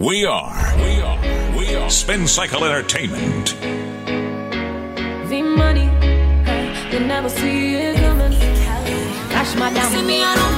We are, we are, we are Spin Cycle Entertainment. The money, uh, you never see it coming. Cash my down. See me a romantic,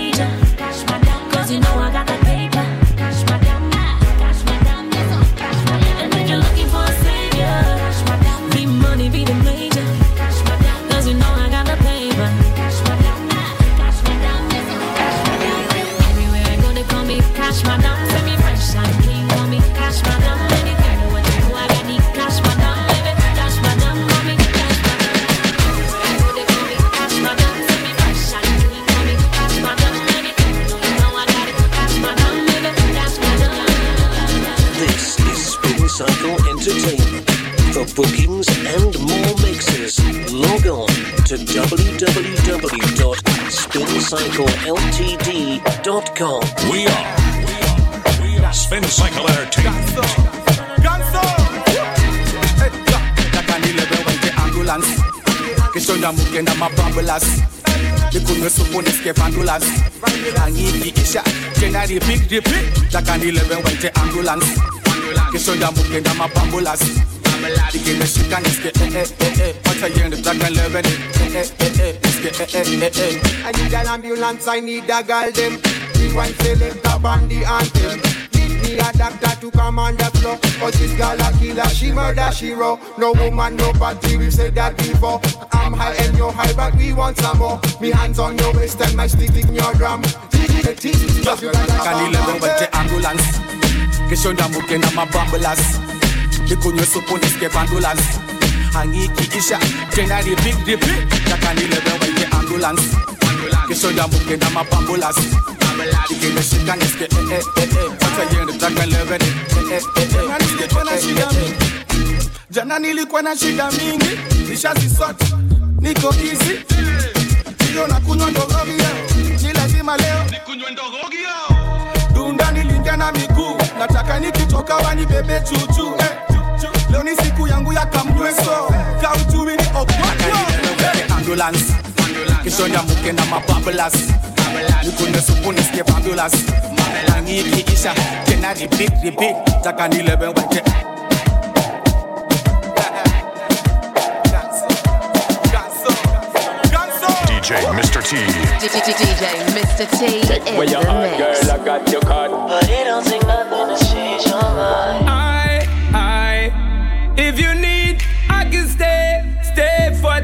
www.spincycleltd.com. We are, we are, we are Spin Cycle Entertainment. ambulance kishonda mukenda mabambulas likunywe supu nescape ambulance angiyiisha tena repeat repeat takanilebe wente ambulance kishonda mukenda mabambulas ikineshika neske eh eh eh eh watayende takanilebe eh eh eh eh neske eh eh eh eh I need an ambulance, I need a girl them. We want select a bandy anthem. Need me a doctor to come on the floor. Cause this girl a killer, she murder, she raw. No woman, no party, we said that before. I'm high and you're high, but we want some more. Me hands on your waist and my stick in your drum. Just you got wente ambulance kishonda mukenda mabambulas likunywe supu nescape ambulance. Angiyiisha tena repeat repeat takanilebe wente ambulance. Kishonda mukenda mabambulas ikineshika neske eh eh eh eh. Watayende takanilebe eh eh eh eh. Neske eh eh eh eh. jana nilikuwa na shida mingi. Nishazisota niko easy. Hiyo na kunywa ndogogio ni lazima leo. Dunda nilingia na miguu. Nataka nikitoka wanibebe chuchu ya kamnyweso kauchumi ni okwako ambulance. Kishonda mukenda mabambulas nikunde supu nisike ambulance. Angiikiisha tena repeat repeat taka nilebe wete DJ Mr. T. DJ Mr. T in Where you the are, girl, I got your card. But it don't take nothing to change your mind. I, I, if you need,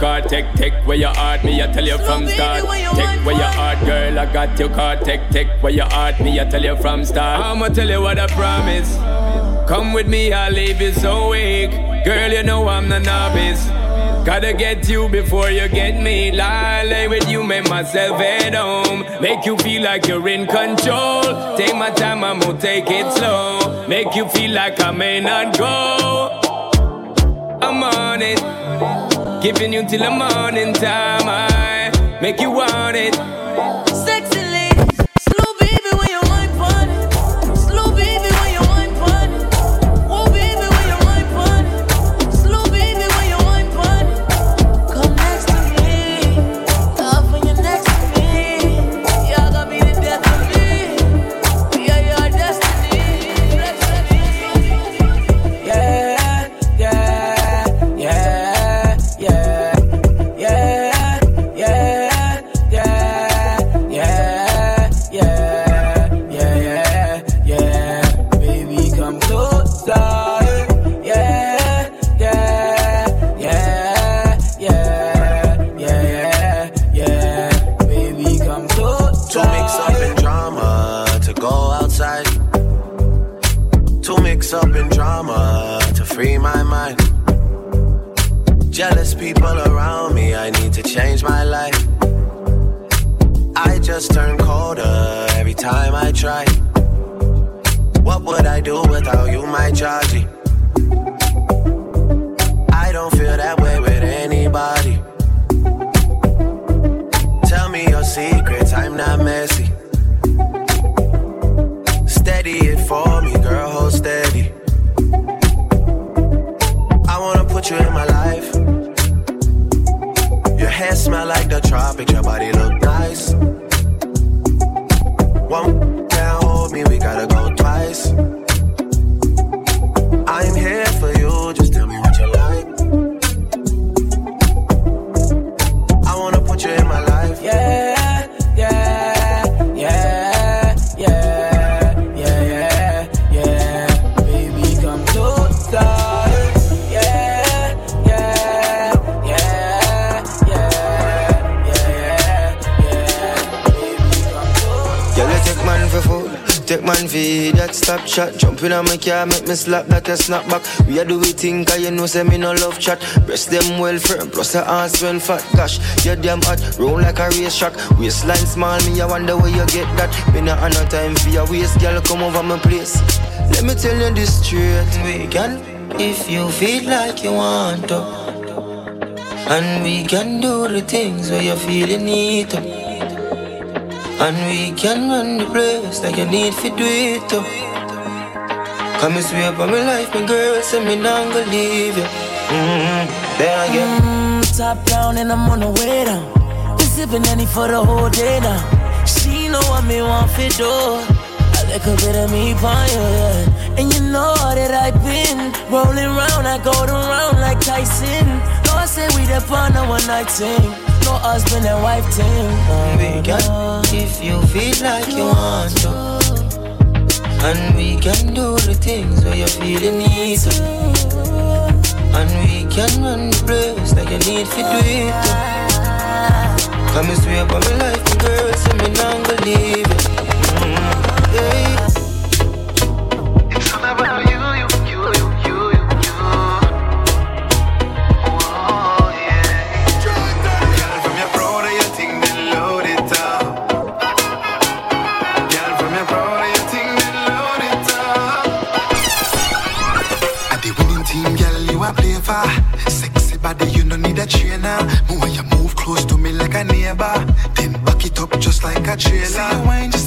Card. Take, take where your heart. Me, I tell you from start. Take where your heart, girl. I got your card. Take, take where your heart. Me, I tell you from start. I'ma tell you what I promise. Come with me, I'll leave you so weak. Girl, you know I'm the novice. Gotta get you before you get me. Lie, lay with you, make myself at home. Make you feel like you're in control. Take my time, I'm gonna take it slow. Make you feel like I may not go. I'm on it. Giving you till the morning time. I make you want it. Jealous people around me, I need to change my life. I just turn colder every time I try. What would I do without you, my Georgie? I don't feel that way with anybody. Tell me your secrets, I'm not messy. Steady it for me, girl, hold steady. Put you in my life. Your hair smell like the tropics, your body look nice. One can't hold me, we gotta go twice. I'm here for you, man for that stop shot. Jump in on my car, make me slap that a snap back. We a do we think, cause you know say me no love chat. Breast them well firm, plus the ass when fat. Gosh, you damn hot, roll like a race track. Waistline small, me I wonder where you get that. Me not have no time for your waist, girl, come over my place. Let me tell you this straight, we can. If you feel like you want to, and we can do the things where you feel you need to. And we can run the place like you need to do it. Come and swear by my life, my girl, say me not gonna leave you. Mm-hmm. Then again. Mm, top down and I'm on the way down. We sipping any for the whole day now. She know what me want for do. A bit of me you, yeah. And you know that I've been rolling round, I go around like Tyson. No, I say we the on a one night thing. No husband and wife thing. We can, if you feel like you want to. And we can do the things where you're feeling need to. And we can run the place like you need to do it too. Come and swear by my life, my girl, say me not gonna leave you. Mm, yeah. Like a you wine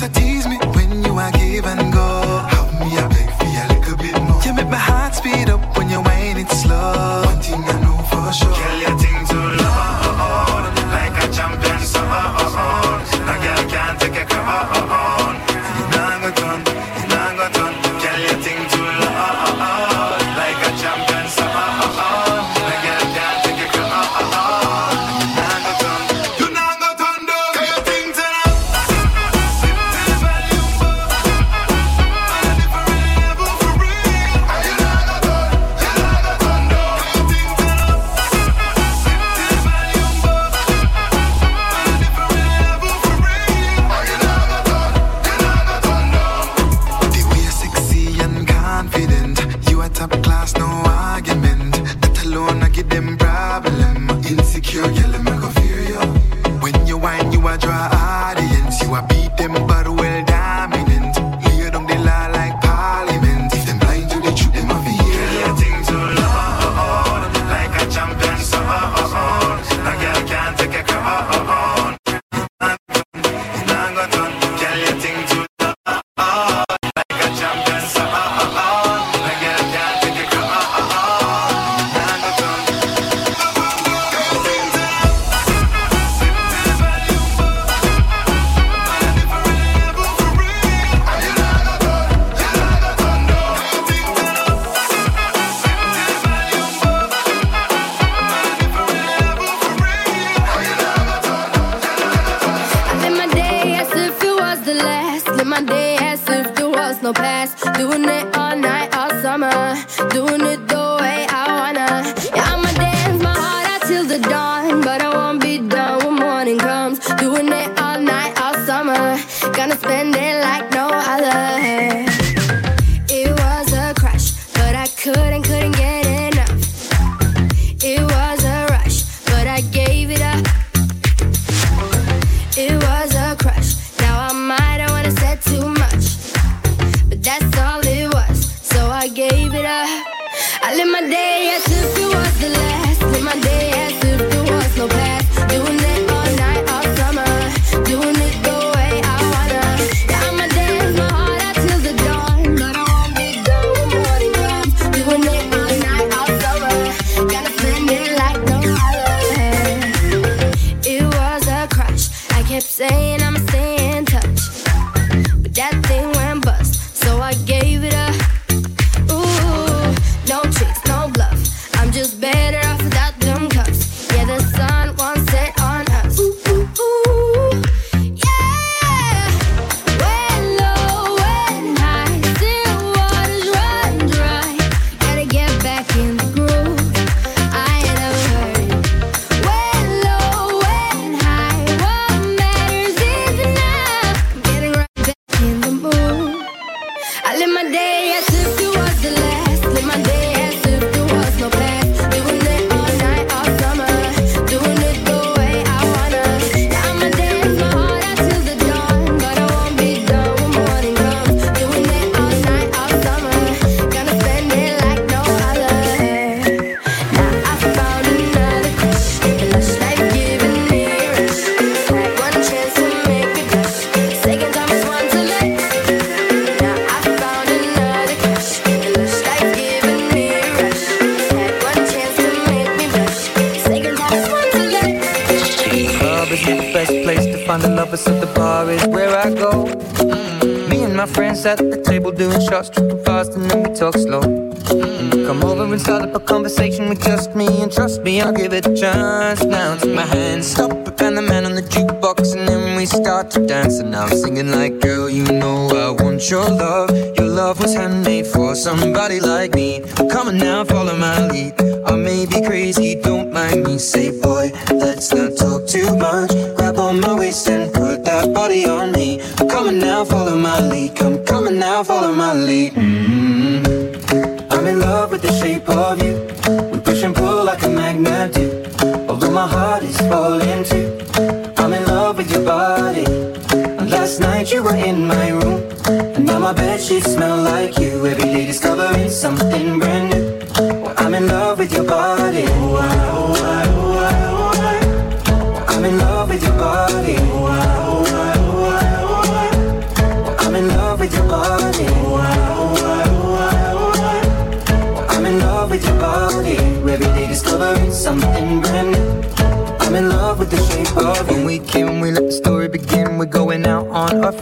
singing like, girl, you know I want your love. in my room. And now my bed sheets smell like you. Every day discovering something brand new.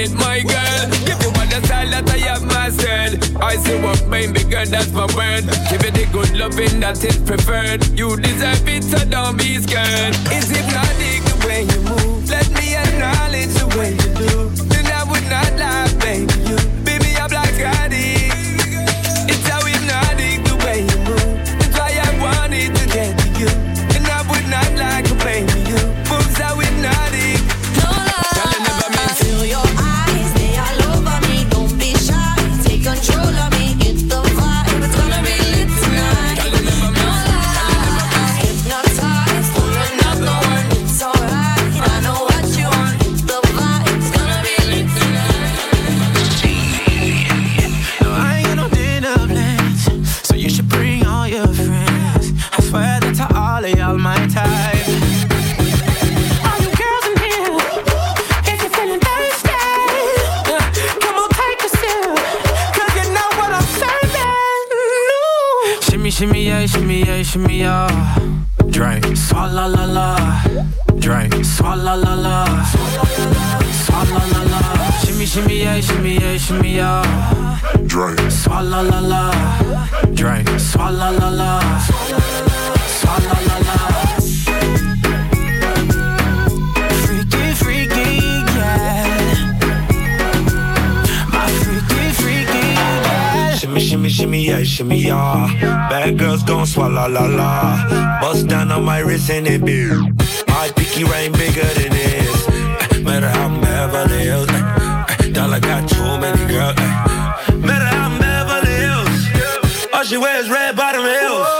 it, my girl. Give you all the style that I have myself. I see what made me girl, that's my word. Give it the good loving that is preferred. You deserve it, so don't be scared. Is it not the way you move? Let me acknowledge the way you do. la la. Bust down on my wrist in a be. My pinky rain bigger than this. Eh, matter how I'm Beverly Hills. Eh, eh. Dollar got too many girls. Matter how I'm Beverly Hills. All she wears red bottom heels.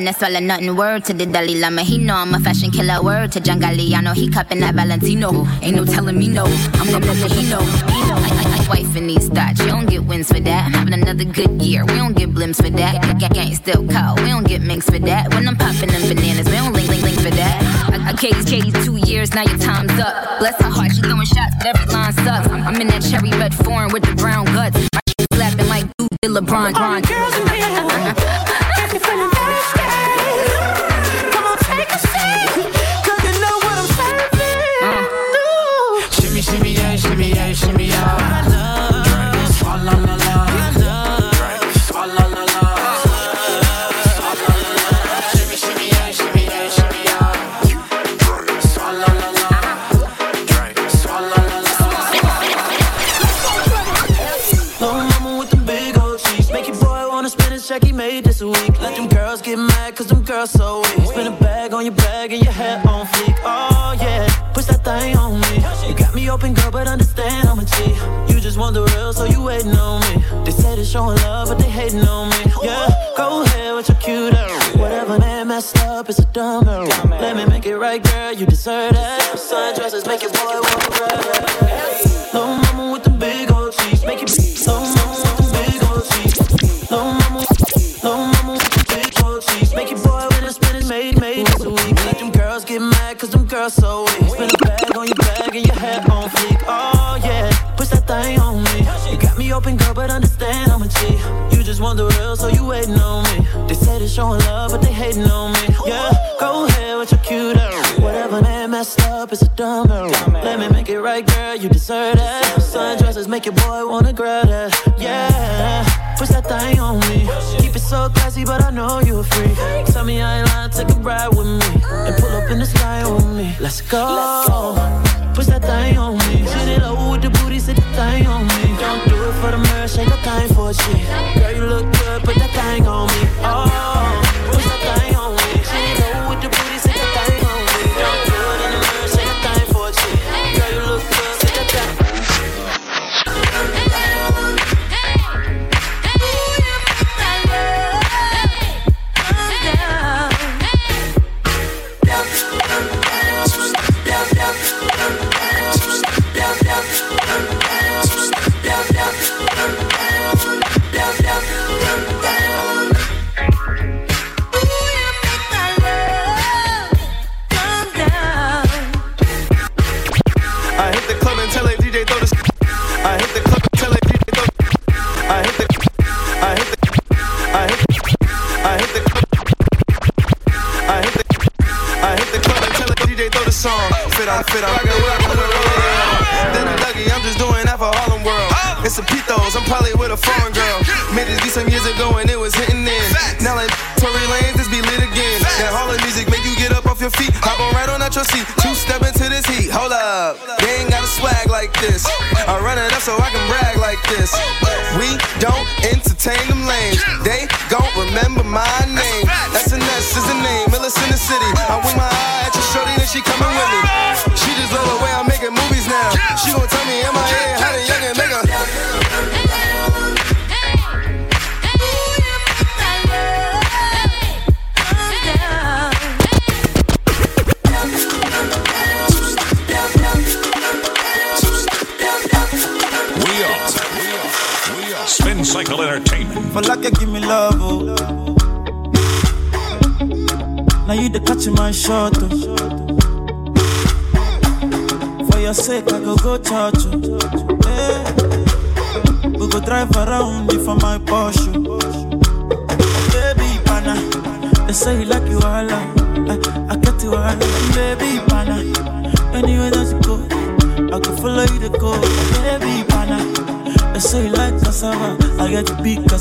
Yo, bad girl, no swallow nothing. Word to the Dalai Lama, he know I'm a fashion killer. Word to John Galliano, he cupping that Valentino. Ain't no telling me no, I'm the that he know. Know. I, I, I wife in these thoughts, you don't get wins for that. I'm having another good year, we don't get blimps for that. Gang still cold, we don't get minks for that. When I'm popping them bananas, we don't link, link, link for that. I, I caged Katie two years, now your time's up. Bless her heart, she throwing shots, but every line sucks. I'm, I'm in that cherry red foreign with the brown guts. My shit slapping like dude, LeBron. All the girls in here, uh-huh. So weak. Spin a bag on your bag and your hair on fleek. Oh yeah, push that thing on me. You got me open, girl, but understand I'm a G. You just want the real, so you waiting on me. They say they showing love, but they hating on me. Yeah, go ahead with your cute ass. Whatever man messed up, it's a dumb error. Let me make it right, girl, you deserve that. Sundresses make your boy girls so weak. Spin a bag on your bag and your hair on fleek. Oh yeah, push that thing on me. You got me open, girl, but understand I'm a G. You just want the real, so you waiting on me. They say they showing love, but they hating on me. Yeah, go ahead with your cute ass. Whatever man messed up, it's a dumb. Let me make it right, girl, you deserve that. Sundresses make your boy wanna grab that. Yeah, push that thing on me. Keep it so classy, but I know you a freak. Tell me I ain't lying, take a ride with me. And pull up in the sky with me. Let's go. Push that thing on me. Shit it low with the booty, sit the thing on me. Don't do it for the mirror, shake that thing for G. Girl, you look good, put that thing on me. Oh,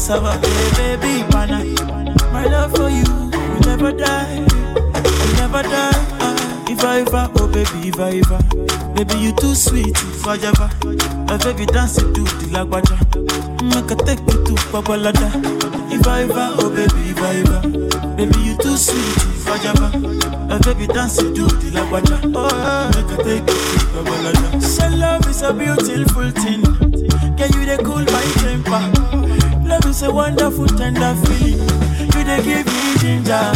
big cassava, hey, baby, pana. My love for you, will never die, will never die. ah. If Iva, Iva, oh baby, Iva, Iva. Baby, you too sweet, Iva, Java. My baby dance it to the lagwaja. Make I take you to Babalada. Iva, Iva, oh baby, Iva, Iva. Baby, you too sweet, Iva, Java. My baby dance it to the lagwaja. Oh, make I take you to Babalada. So love is a beautiful thing. Can you they cool my temper? Love is a wonderful, tender feeling. You they give me ginger.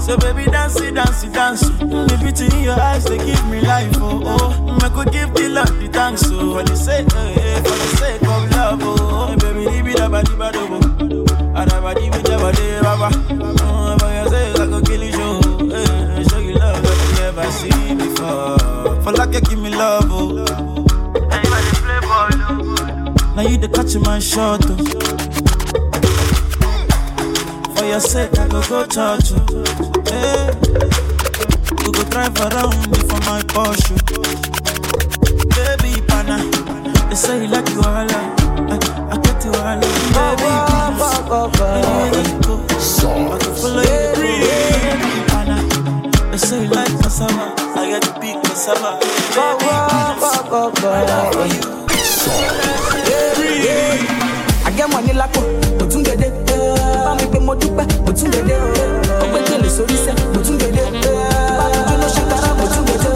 So, baby, dance it, dance it, dance. The beauty in your eyes, they give me life. Oh, oh. I could give the Lord the thanks. So, for the sake, eh, eh, for the sake of love. Oh, baby, leave it up, leave it up. Adabadi bi jabade baba. Oh, for your sake, I go kill you, show. Eh, show you love that you never seen before. For like you give me love, oh. Now you the catch my shot, oh. For your sake, I go go church, oh. Eh. Hey. We go drive around before my Porsche. Baby, pana, they say you like you all I, I get you all Baby, pana, anywhere that you go, I can follow you. Baby, pana, they say you like cassava, I got the big cassava. Baby, pana, I like you. àgẹ́ mọ̀ ní lápò kò tún dédé bá mi pé mo dúpẹ́ kò tún dédé ó gbé tèlè sórí sẹ́ kò tún dédé bá mi dúró kò tún dédé.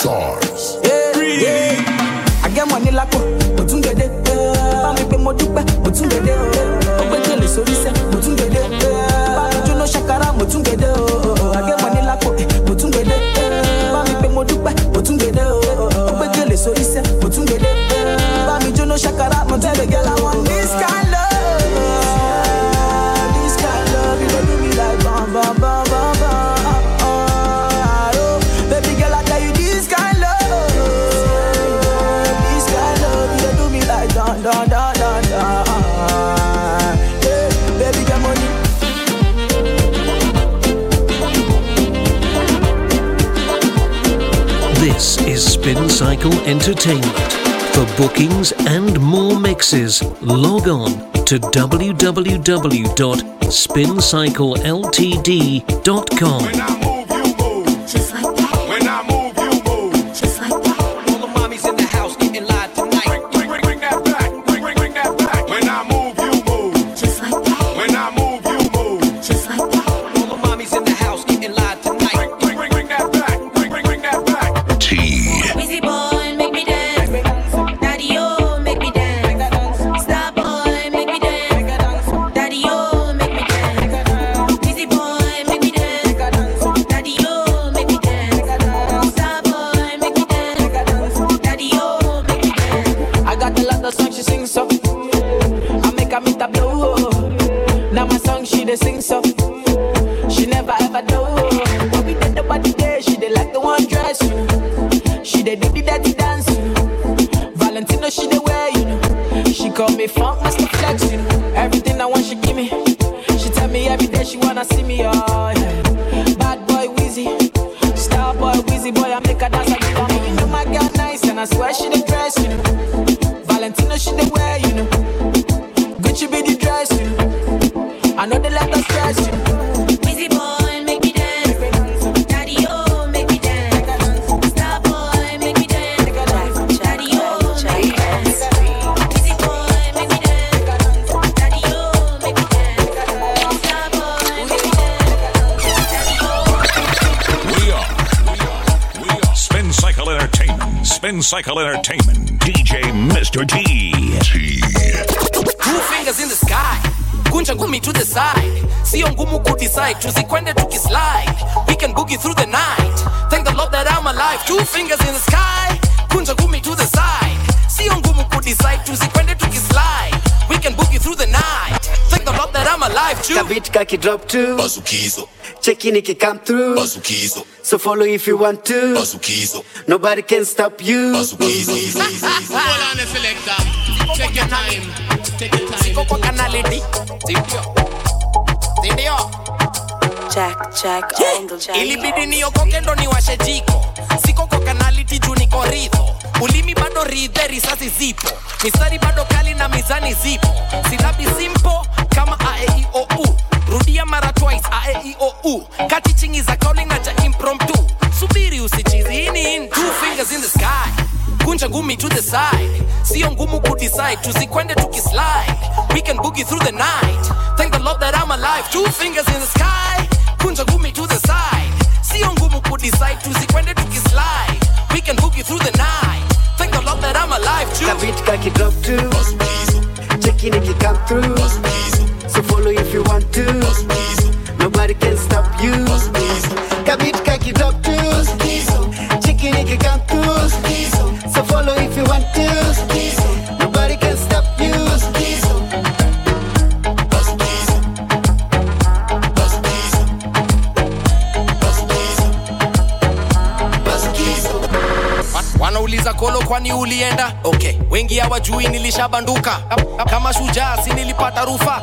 SARS. àgẹ́ mọ̀ ní lápò kò tún bá mi pé mo dúpẹ́ kò tún ó gbé Cycle Entertainment. For bookings and more mixes, log on to www.spincycleltd.com. Entertainment. Spin Cycle Entertainment. DJ Mr. T. Two fingers in the sky. Kunja ngumi to the side. Sio ngumu kudecide. Tuzikwende tukislide. We can boogie through the night. Thank the Lord that I'm alive. Two fingers in the sky. Kunja ngumi to the side. Sio ngumu kudecide. Tuzikwende tukislide. We can boogie through the night. Thank the Lord that I'm alive. Two. Kabit kaki drop two. Bazukizo. Check in, it come through. Bazukizo. So follow if you want to. Bazukizo. Nobody can stop you. Bazukizo. Hold on, selector. Take your time. Take your time. Siko kwa kanality. Sindio. Sindio. Jack, Jack, on the jack. ilibidi niokoke ndo niwashe jiko siko kwa kanaliti juu niko ridho ulimi bado ridhe risasi zipo mistari bado kali na mizani zipo silabi simpo Ooh, kachichingi za calling na cha impromptu. Subiri usichizi hii ni in two fingers in the sky. Kunja ngumi to the side. Sio ngumu kudecide tusikwende tukislide we can boogie through the night. Thank the lord that i'm alive. Two fingers in the sky. Kunja ngumi to the side. Sio ngumu kudecide tusikwende tukislide we can boogie through the night. Thank the lord that i'm alive too. Kabit kaki drop to. Checking if you come through So follow if you want to. Nobody can stop you. Kabit kaki drop to. Checking if come through So follow if you want to. Nobody can stop you. Wanauliza kolo kwani ulienda? Okay. Wengi hawajui nilishabanduka. Kama shujaa si nilipata rufa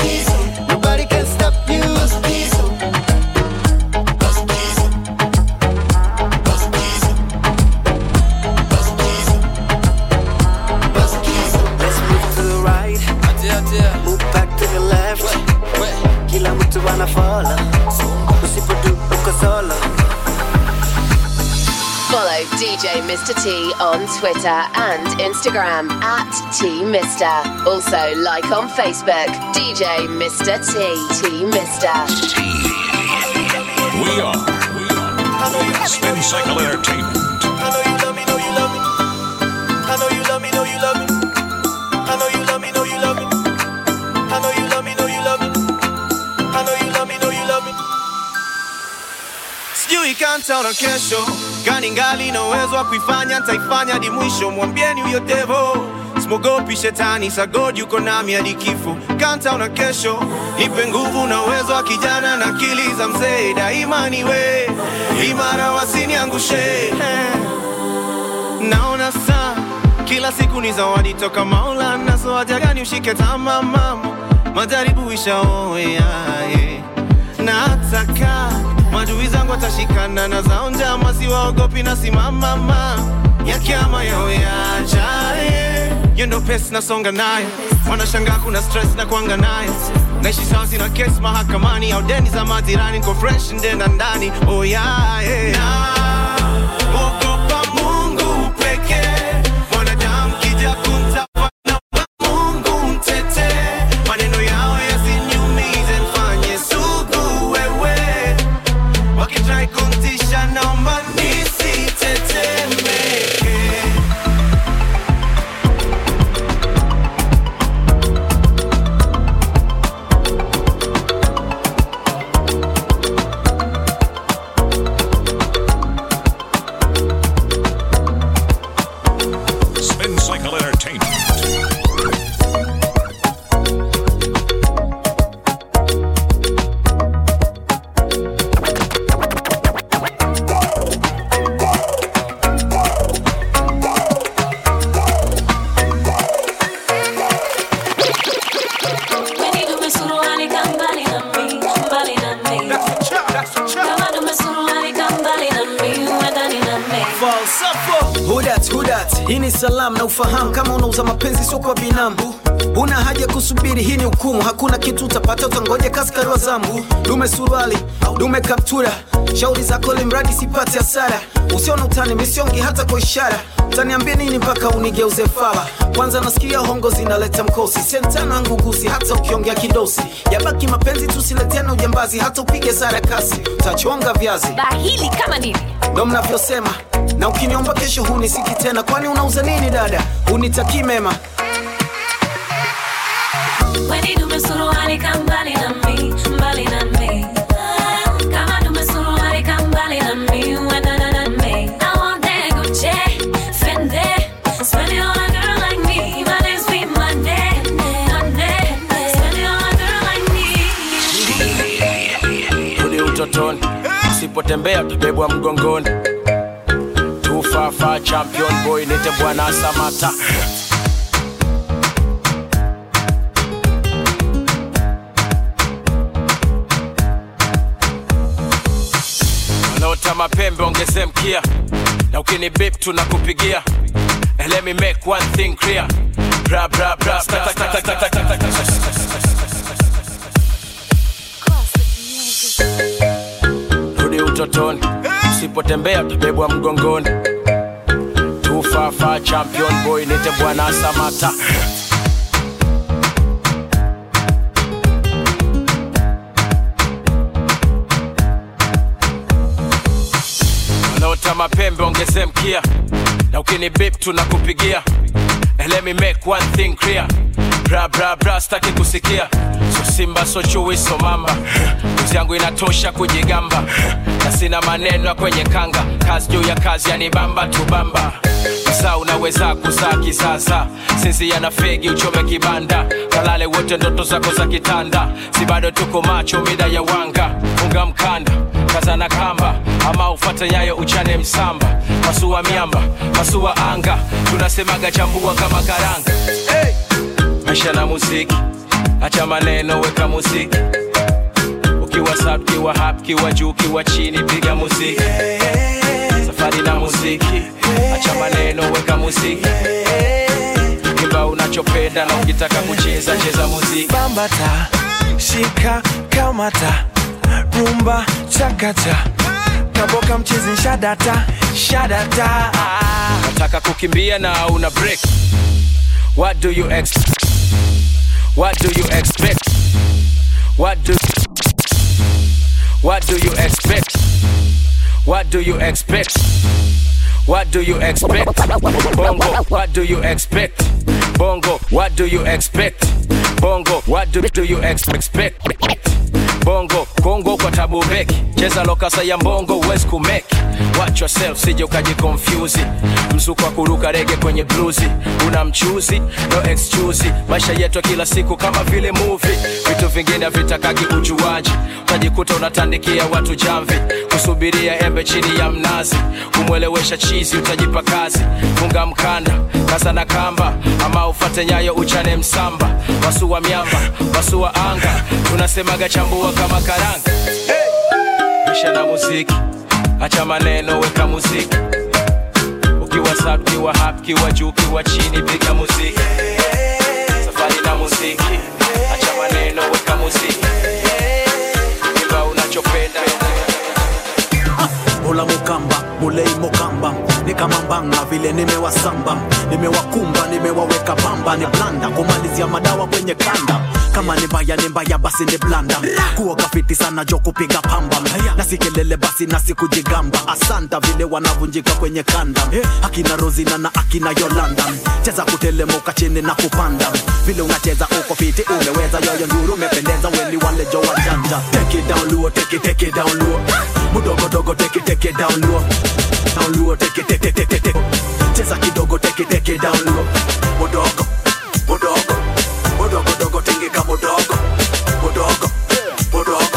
Kila mtu anafollow Usipodu uko solo Follow DJ Mr. T on Twitter and Instagram at T Mister. Also like on Facebook, DJ Mr. T T Mister. We are, we are Spin Cycle Entertainment. Sijui kanta na kesho. Gani ngali na kuifanya ntaifanya hadi mwisho. Mwambieni huyo devo simogopi shetani sagod yuko nami hadi kifo. Kanta na kesho. Nipe nguvu na uwezo wa kijana na akili za mzee. Daima niwe imara wasiniangushe naona saa kila siku ni zawadi. Toka maula nazo haja gani ushike tama mama? Majaribu ishaoea nataka madui zangu watashikana na zao njama siwaogopi na simamama. Ya kiama yao yajaye. Yendo pesa nasonga nayo. Wanashangaa kuna stress na kuanga nayo. Naishi sawa sina kesi mahakamani. Au deni za majirani niko fresh ndena ndani. Oh yeah, yeah. Zambu dume suruali dume kaptura. Shauri zako mradi sipate hasara. Usiona utani misiongi hata kwa ishara. Utaniambia nini mpaka unigeuze fala kwanza nasikia hongo zinaleta mkosi. Sentana ngugusi hata ukiongea kidosi. Yabaki mapenzi tusileteana ujambazi hata upige sara kasi. Utachonga viazi. Bahili kama nini? Ndo mnavyosema. Na ukiniomba kesho hunisiki tena kwani unauza nini dada? Unitakii mema usipotembea utabebwa mgongoni tufafa champion boy nite bwana samata wanaota mapembe ongeze mkia na ukini bip tunakupigia let me make one thing clear bra bra bra bra, bra, bra, bra, bra, bra, bra. rudi utotoni. Usipotembea utabebwa mgongoni. Tufafa champion boy nite bwana samata. Wanaota mapembe ongeze mkia. Na ukini bip tunakupigia. Let me make one thing clear bra bra bra staki kusikia. So simba mamba. Uzi yangu inatosha kujigamba. Na sina maneno kwenye kanga. Kazi juu ya kazi yanibamba tubamba saa unaweza kuzaa kisasa sinzi yana fegi uchome kibanda. Kalale wote ndoto zako za kitanda. Si bado tuko macho mida ya wanga. Funga mkanda kazana kamba. Ama ufate nyayo uchane msamba. Masua miamba masua anga. Tunasemaga chambua kama karanga. Hey! Maisha na muziki. Acha maneno weka muziki. Ukiwa sub kiwa hap kiwa juu kiwa chini piga muziki. Safari na muziki. Acha maneno weka muziki. Imba unachopenda na ukitaka kucheza cheza muziki. Bambata shika kamata. Rumba chakata. Kaboka mchezi shadata shadata. Nataka kukimbia na una break. What do you expect what do you expect? What do what do you expect? What do you expect what do you expect? Bongo what do you expect? Bongo what do you expect? Bongo what do, do you ex- expect? Bongo kongo kwa tabu beki. Cheza lokasa ya mbongo uwezi kumeki. Watch yourself sije ukajikonfyuzi mzuko wa kuruka rege kwenye bluzi. Una mchuzi no excuse. Maisha yetu kila siku kama vile movie. Vitu vingine vitakaki ujuaji. Utajikuta unatandikia watu jamvi. Kusubiria embe chini ya mnazi. Kumwelewesha chizi utajipa kazi. Funga mkanda kasa na kamba ama ufate nyayo uchane msamba. Wasua miamba wasua anga tunasemaga chambua kama karanga. Maisha na muziki acha maneno weka muziki. Ukiwa sub kiwa hap kiwa juu kiwa chini piga muziki. Safari na muziki acha maneno weka muziki. Imba unachopenda Mola Mukamba, Mulei Mukamba, nikamambanga vile nimewasamba, nimewakumba, nimewaweka pamba, ni blanda kumalizia madawa kwenye kanda. Kama ni mbaya ni mbaya basi ni blanda. Kuoga fiti sana jo kupiga pamba. Na si basi na si asanta vile wanavunjika kwenye kanda. Akina rozina na akina yolanda. Cheza kutelemuka chini na kupanda. Vile unacheza uko fiti umeweza. Yoyo nduru umependeza weli wale jo wajanja take it down luo take it take it down low mudogo dogo take it down low down low take it take it take it take it cheza kidogo take it down low mudogo mudogo mudogo dogo tingika mudogo mudogo mudogo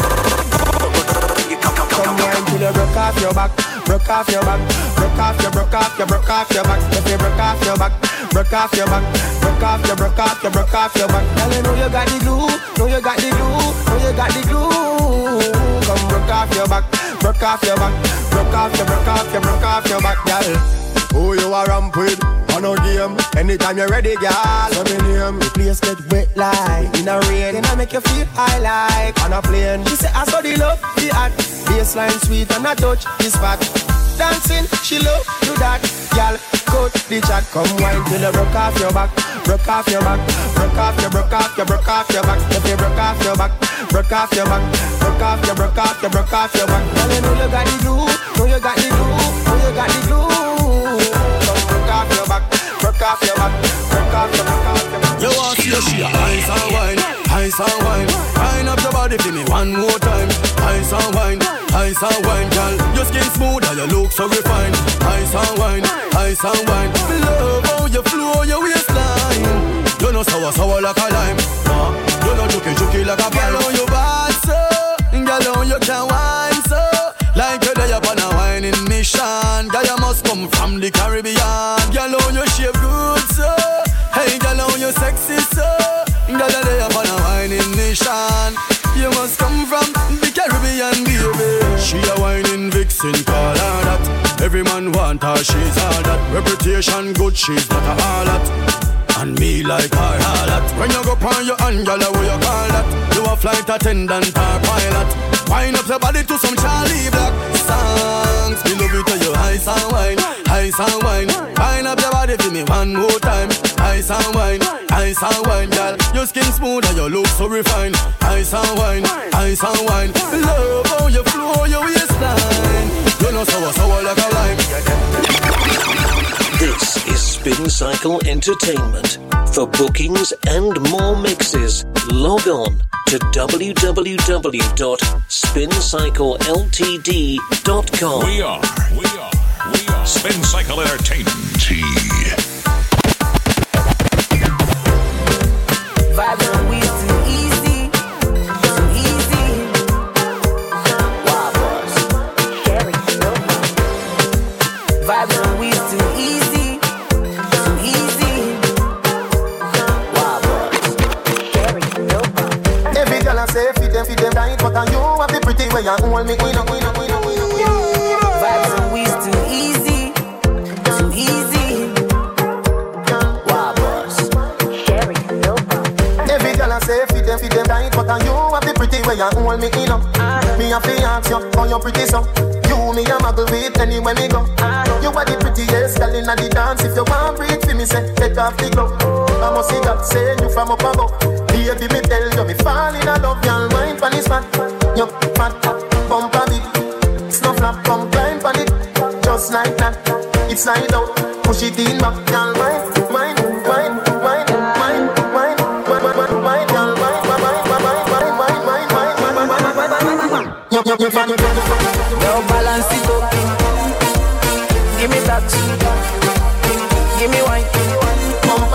Come on till you broke off your back, broke off your back, broke off your, broke off your, broke off your back. If you broke off your back, broke off your back, broke off your, broke off your, broke off your back. Girl, you know you got the glue, know you got the glue, know you got the glue. Broke off your back, broke off your back, broke off your, broke off your, broke off your back, girl. Who you are ramp with? On a game, anytime you're ready, girl. So me name, the place get wet like in a rain, and I make you feel high like on a plane. You say I saw the love, the act, baseline sweet and I touch this back. Dancing, she love do that, girl. Cut the chat, come wine till you broke off your back, broke off your back, broke off your, broke off your, broke off your back. If you broke off your back, broke off your back, broke off your, broke off your, broke off your back. Girl, you know you got the glue, know you got the glue, know you got the glue. Come broke off your back, broke off your back, broke off your, broke off your back. You want to see she a ice and wine, ice and wine. Wind up your body for me one more time. Ice and wine, ice and wine, girl. Your skin smooth and you look so refined. Ice and wine, ice and wine. Me love how you flow your waistline. You know sour sour like a lime. Nah, you know juky juky like a pine. Girl, how you bad so, girl, how you can wine so. Like you're there upon a whining mission. Girl, you must come from the Every man want her, she's all that. Reputation good, she's not a harlot. And me like her harlot. When you go on your hand, girl, what you call that? You a flight attendant or pilot. Wind up your body to some Charly Black songs. Me love you till you ice and wine, ice and wine. Wind up your body for me one more time. Ice and wine, ice and wine, girl. Your skin smooth and your look so refined. Ice and wine, ice and wine. Love how you flow your waistline. You know sour, sour like a lime. This is Spin Cycle Entertainment. For bookings and more mixes, log on to www.spincycleltd.com. We are, we are, we are Spin Cycle Entertainment. T. but on you have the pretty way you hold me. We know, we know, we know, we know. Vibes on we too easy, too easy. Wow, boss. Every girl I say fit them, fit them tight, but on you have the pretty way you hold me. You uh-huh. know, me a fi ask you how you pretty so. You me a muggle with anywhere me go. Uh-huh. You are the prettiest girl inna the dance. If you want breathe for me, say take off the glove. Must see God send you from up above. Baby, me tell you me fall in love. Y'all wine pon this fat, you fat, bump a bit. Snuff flap, come climb pon it, just like that. It's slide out, push it in back, y'all wine, wine, wine, wine, wine, wine, wine, wine, y'all wine, wine, wine, wine, wine. You, you, you, you, you, you. Now balance it up. Give me that. Give me wine.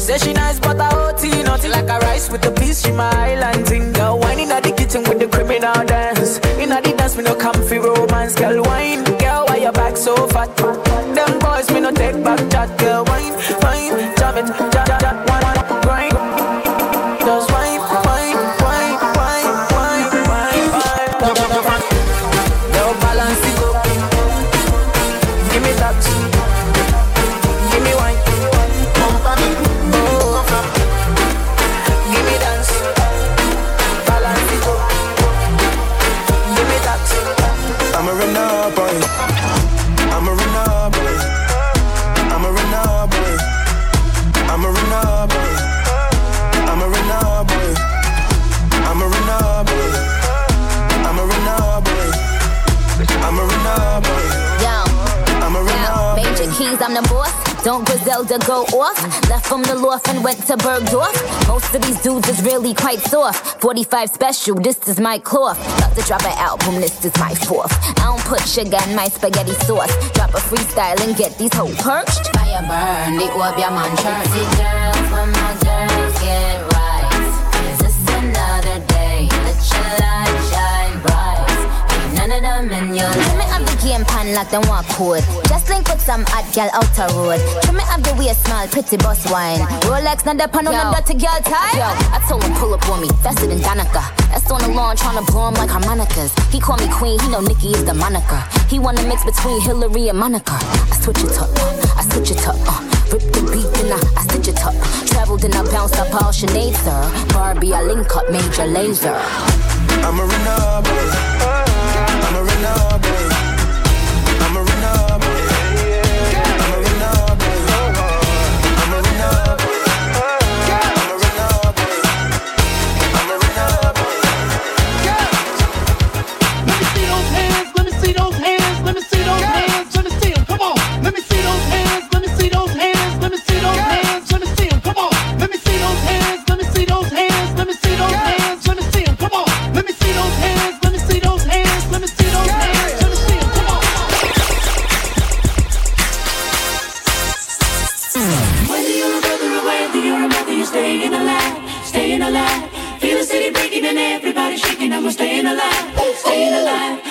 Say she nice, but I OT naughty like a rice with a piece. She my island thing. Girl, wine inna the kitchen with the criminal dance. Inna the dance, me no comfy romance. Girl, wine, girl, why your back so fat? Them boys, me no take back chat. Girl, wine, wine, jam it, jam, Don't Griselda go off? Left from the loft and went to Bergdorf. Most of these dudes is really quite soft. 45 special, this is my cloth. About to drop an album, this is my fourth. I don't put sugar in my spaghetti sauce. Drop a freestyle and get these hoes perched. Fire burn, the orb, yeah, man, church. girls, when my girls get none of them in your life. me have the game pan like them walk code. Just link with some hot gal out the road. Trim me have the way smile, pretty boss wine. Rolex, not the pan on the dirty girl tie. Yo, I told him pull up on me, faster than Danica. That's on the lawn tryna blow him like harmonicas. He call me queen, he know Nikki is the moniker. He wanna mix between Hillary and Monica. I switch it up, I switch it up, uh. Rip the beat, then I, I stitch it up. Traveled and I bounced up all Sinead, sir. Barbie, I link up Major Lazer. I'm a runner no, baby. staying alive.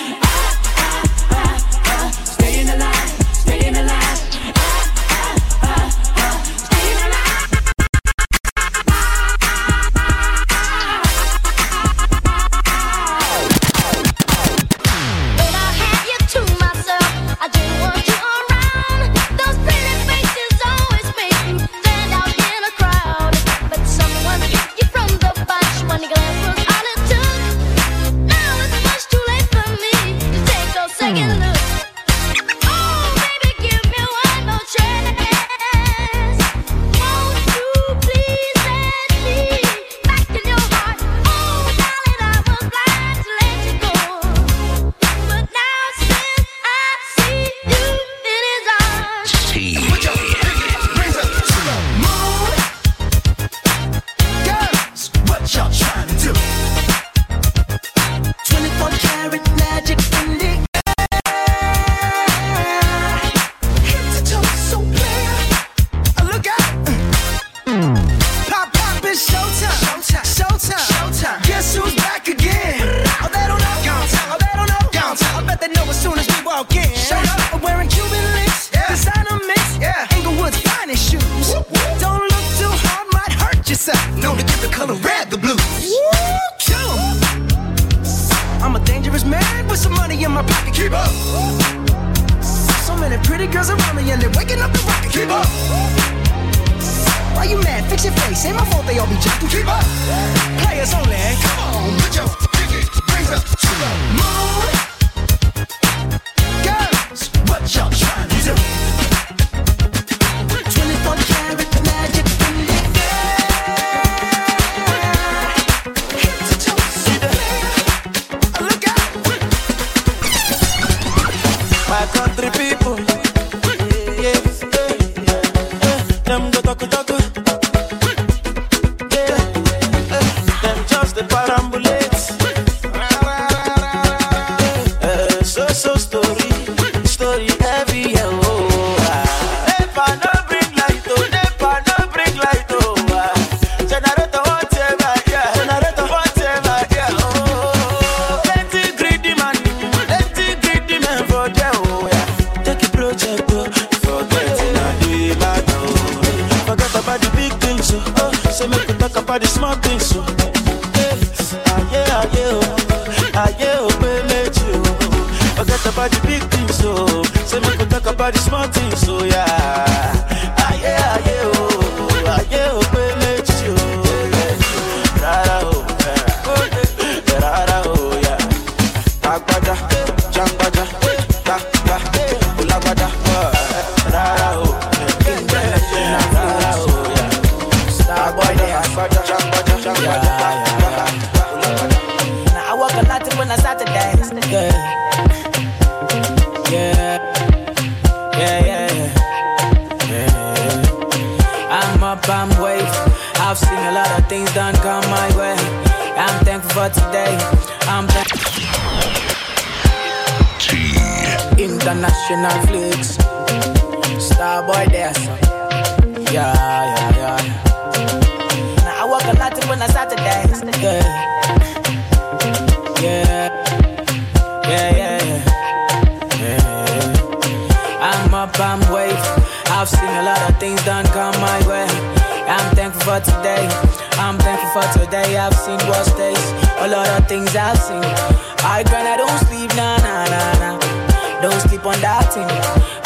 don't sleep on that thing.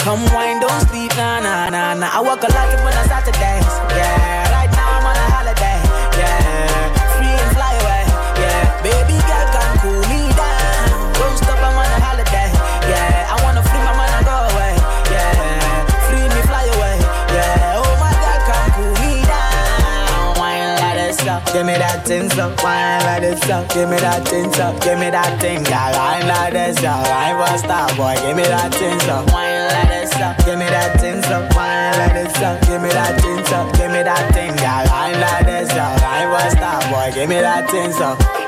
Come wine, don't sleep, nah, nah, nah, nah. I walk a lot when I start to dance, yeah. Give me that things up, wine like this up. Give me that things up, give me that thing. I wine like this up, I was star boy. Give me that things up, wine like this up. Give me that things up, wine like this up. Give me that things up, give me that thing. I wine like this up, I was star boy. Give me that things up.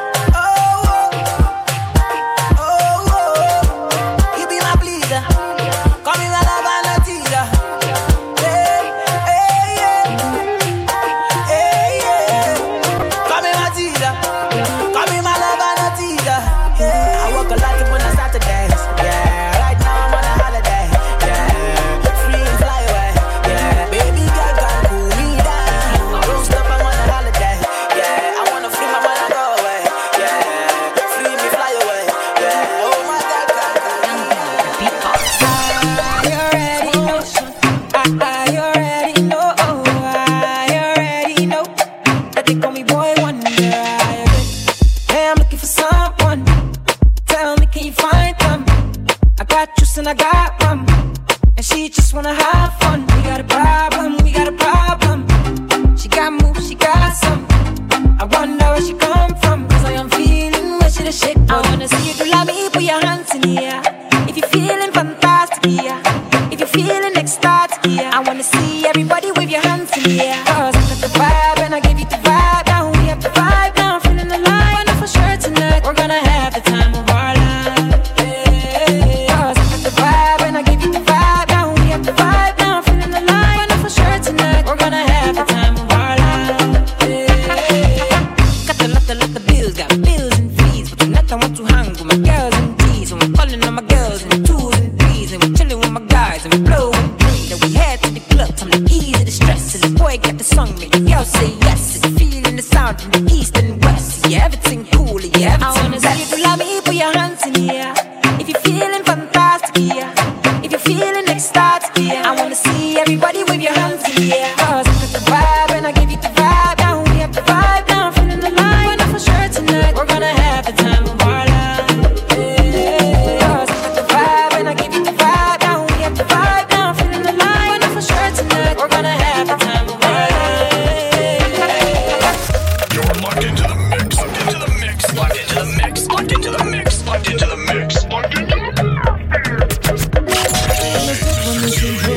The mix. Locked into the mix. Locked into the mix. Locked into the mix.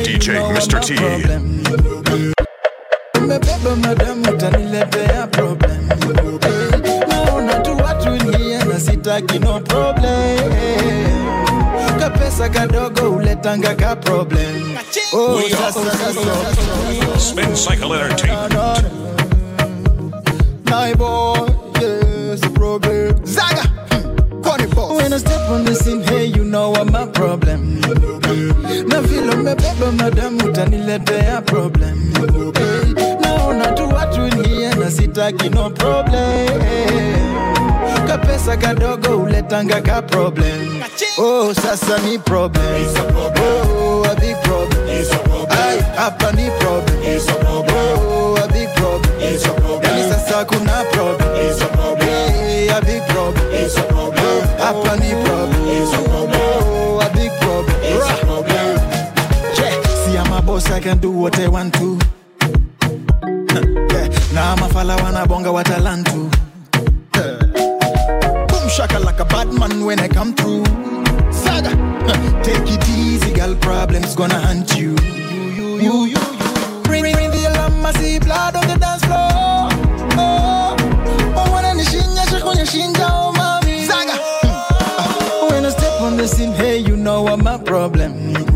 DJ Mr. T. Umebeba madam utaniletea problem naona tu watu nie na sitaki no problem kapesa kadogo uletanga ka problem oh, sasa, sasa. Spin Cycle Entertainment. My boy, yes, problem. Zaga, Connie boss. When I step on the scene, hey, you know I'm a problem. Na vile umebeba madam utaniletea problem. Naona tu watu nie na sitaki no problem. Kapesa kadogo uletanga ka problem. Oh, sasa ni problem. Oh, a big problem. Ay, hapa ni problem. I can do what I want to. Yeah, now I'm a fella wanna bonga what I learn to. Boom shaka like a bad man when I come through. Saga, take it easy, girl. Problems gonna hunt you. You, you, you, you. Ring, ring, ring the alarm, I see blood on the dance floor. Oh, oh, wanna shakunya shinja, oh mami. Saga, hmm. when I step on the scene, hey, you know I'm a problem.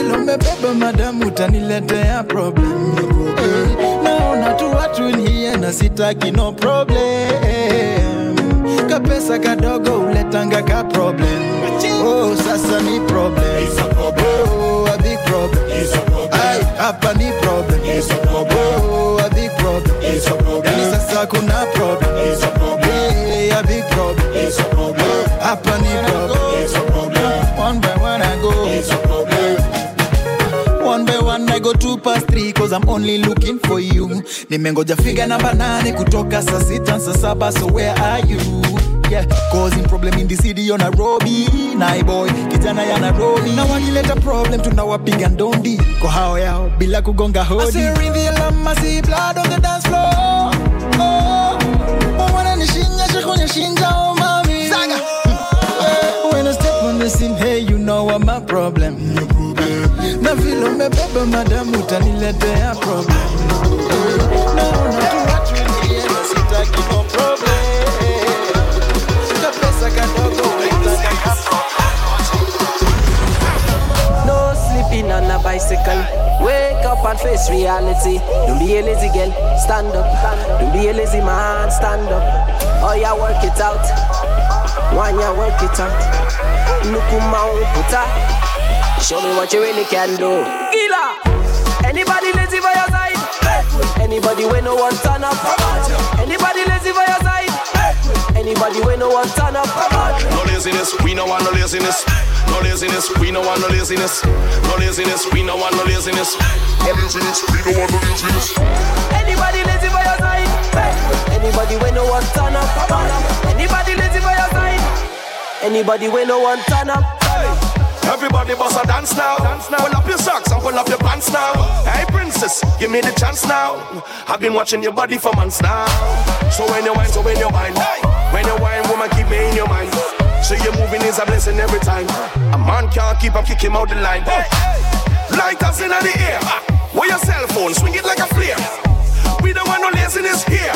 Vile umebeba madam utaniletea problem. Naona tu watu nie na sitaki no problem. Kapesa kadogo uletanga ka problem. Oh, sasa ni problem. Oh, a big problem. Ay, hapa ni problem. Oh, a big problem. Yani sasa kuna problem. Hey, a big problem. Hapa ni problem. Go two past three cause I'm only looking for you. Nimengoja figa namba nane kutoka saa sita saa saba so where are you? Yeah, causing problem in the city of Nairobi. Nai boy, kijana ya Nairobi. Na wakileta problem tunawapiga ndondi kwa hao yao bila kugonga hodi. I see the alarm, I see blood on the dance floor. Oh, oh, wananishinya shakunya shinja oh mami. Saga. Eh, When I step on the scene, hey, you know I'm a problem. Na vile umebeba madam utaniletea no sleeping on a bicycle. Wake up and face reality. Don't lazy girl, stand up. Don't be a lazy man, stand up. Oh, yeah, work it out. Yeah, work it out. Nukuma puta. Show me what you really can do. Gila. Anybody lazy for your side? Anybody when no one turn up? Anybody lazy for your side? Anybody when no one turn up? No laziness, we no want no laziness. No laziness, we no want no laziness. No laziness, we no want no laziness. No laziness, we no want no laziness. Anybody lazy for your side? Anybody when no one turn up, come up. Anybody lazy by your side? Anybody when no one turn up? Everybody bust a dance now. Dance now. Pull up your socks and pull up your pants now. Hey princess, give me the chance now. I've been watching your body for months now. So when you wine, so when you wine, when you wine, woman, keep me in your mind. So your moving is a blessing every time. A man can't keep on kicking out the line. Lighters in the air. Where your cell phone, swing it like a flare. We don't want no laziness here.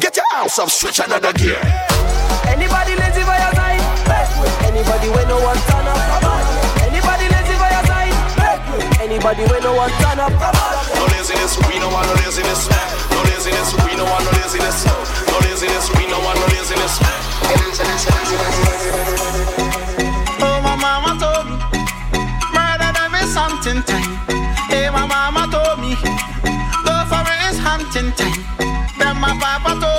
Get your ass up, switch another gear. Anybody lazy by your side? Anybody when no one turn up? Anybody when no one turn up? No laziness, we don't want no laziness. No laziness, we don't want no laziness. No laziness, we don't want no laziness. Oh, my mama told me, murder them is something time. Hey, my mama told me, go for it is hunting time. Then my papa told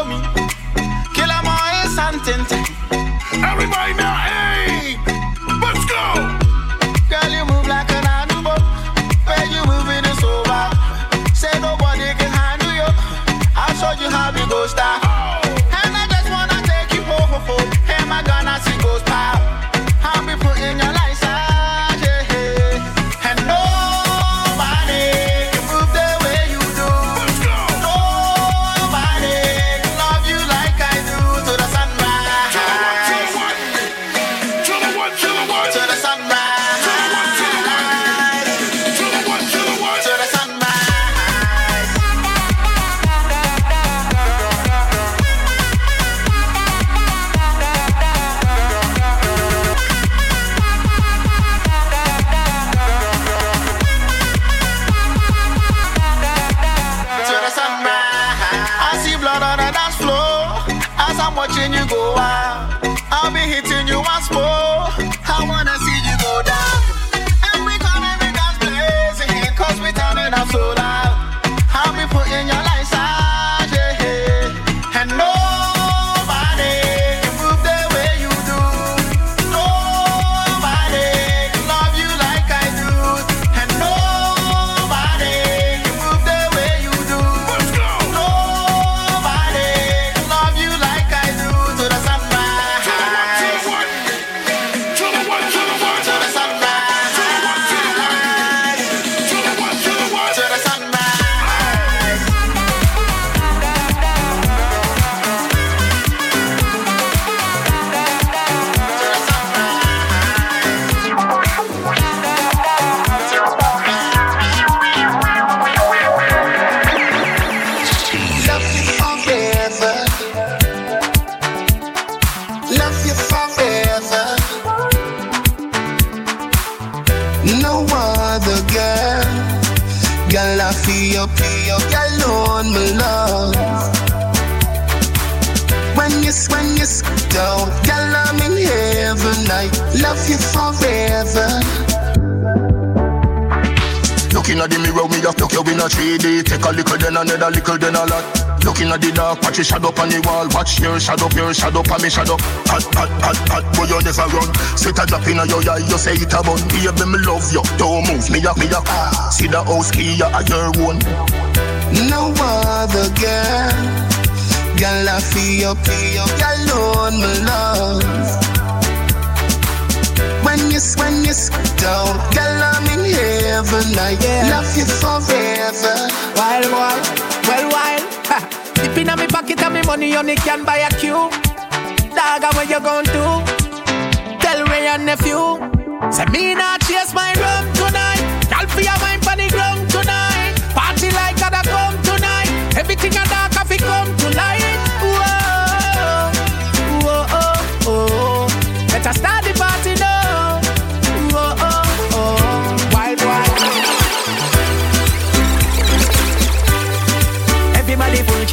Watch your shadow, your shadow, on me shadow. Hot, hot, hot, hot, boy, you never run. Sweet a drop in your eye, you say it a bun. Baby, me love you. Don't move me up, me up. See the house key, you are your own. No other girl. Girl, I feel feel. Girl, alone, my love. When you, when you down, girl, I'm in heaven. I yeah. love you forever. Wild, wild, well, wild. Ha. Dip in my pocket and me money only can buy a cue. Dog, what you gon' do? Tell Wray and Nephew. Say me not chase my rum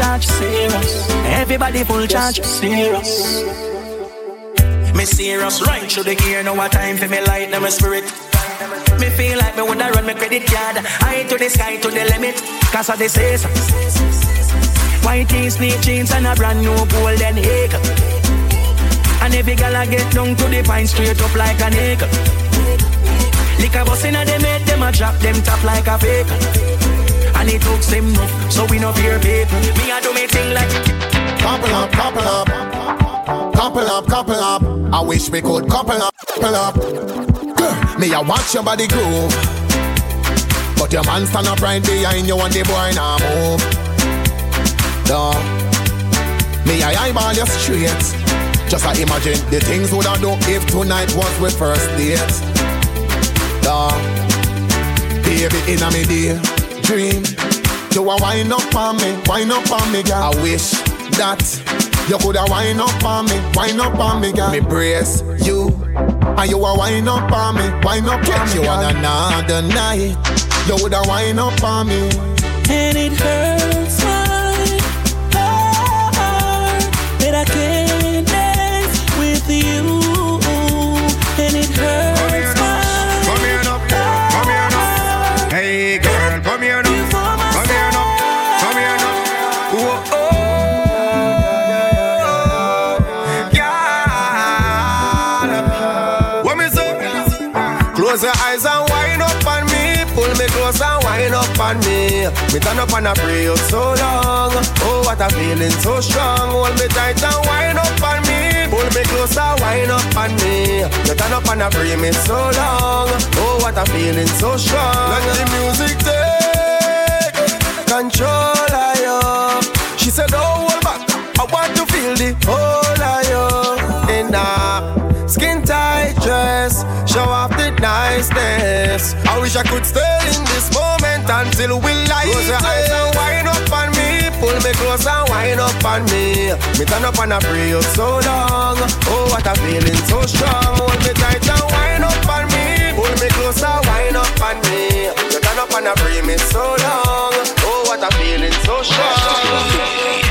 charge, serious. Everybody full charge, serious. Me serious, right through the gear, no what time for me light, now my spirit. Me feel like me woulda run my credit card. High to the sky to the limit. Cause of the say so White jeans, sneak jeans and a brand new golden acre And every gal I get down to the pine straight up like an acre Lick a bus inna them head, them a drop them top like a fake and it looks them rough. So we no fear people. Me I do me thing like couple up, couple up, couple up, couple up. I wish we could couple up, couple up. Me I watch your body groove, but your man stand up right behind you and the boy now move. Duh. Me I eyeball you straight. Just I imagine the things would I do if tonight was with first date. Duh. Baby in a me day dream. You a wind up on me, wind up on me, girl. I wish that you coulda wind up on me, wind up on me, girl. Me brace you, and you a wind up on me, wind up on me, you on another night. You woulda wind up on me, and it hurts my heart that I can't dance with you, and it hurts me. Turn up and I pray you so long. Oh, what a feeling so strong. Hold me tight and wind up on me. Pull me closer, wind up on me. You turn up and I pray me so long. Oh, what a feeling so strong. Let the music take control of you. She said, don't hold back. I want to feel the whole of you. In a skin tight dress, show off the niceness. I wish I could stay in this moment until we light Close your eyes and wind up on me. Pull me close and wind up on me. Me turn up and I pray you so long. Oh, what a feeling so strong. Hold me tight and wind up on me. Pull me close and wind up on me. You turn up and I pray me so long. Oh, what a feeling so strong.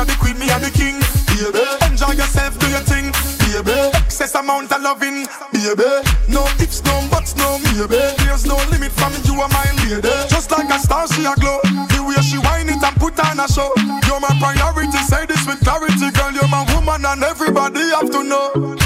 Are the queen, me are the king. Baby, enjoy yourself, do your thing. Baby, excess amount of loving. Baby, no ifs, no buts, no maybe. There's no limit from you are my lady. Just like a star, she a glow. The way she whine it and put on a show. You're my priority, say this with clarity, girl. You're my woman, and everybody have to know.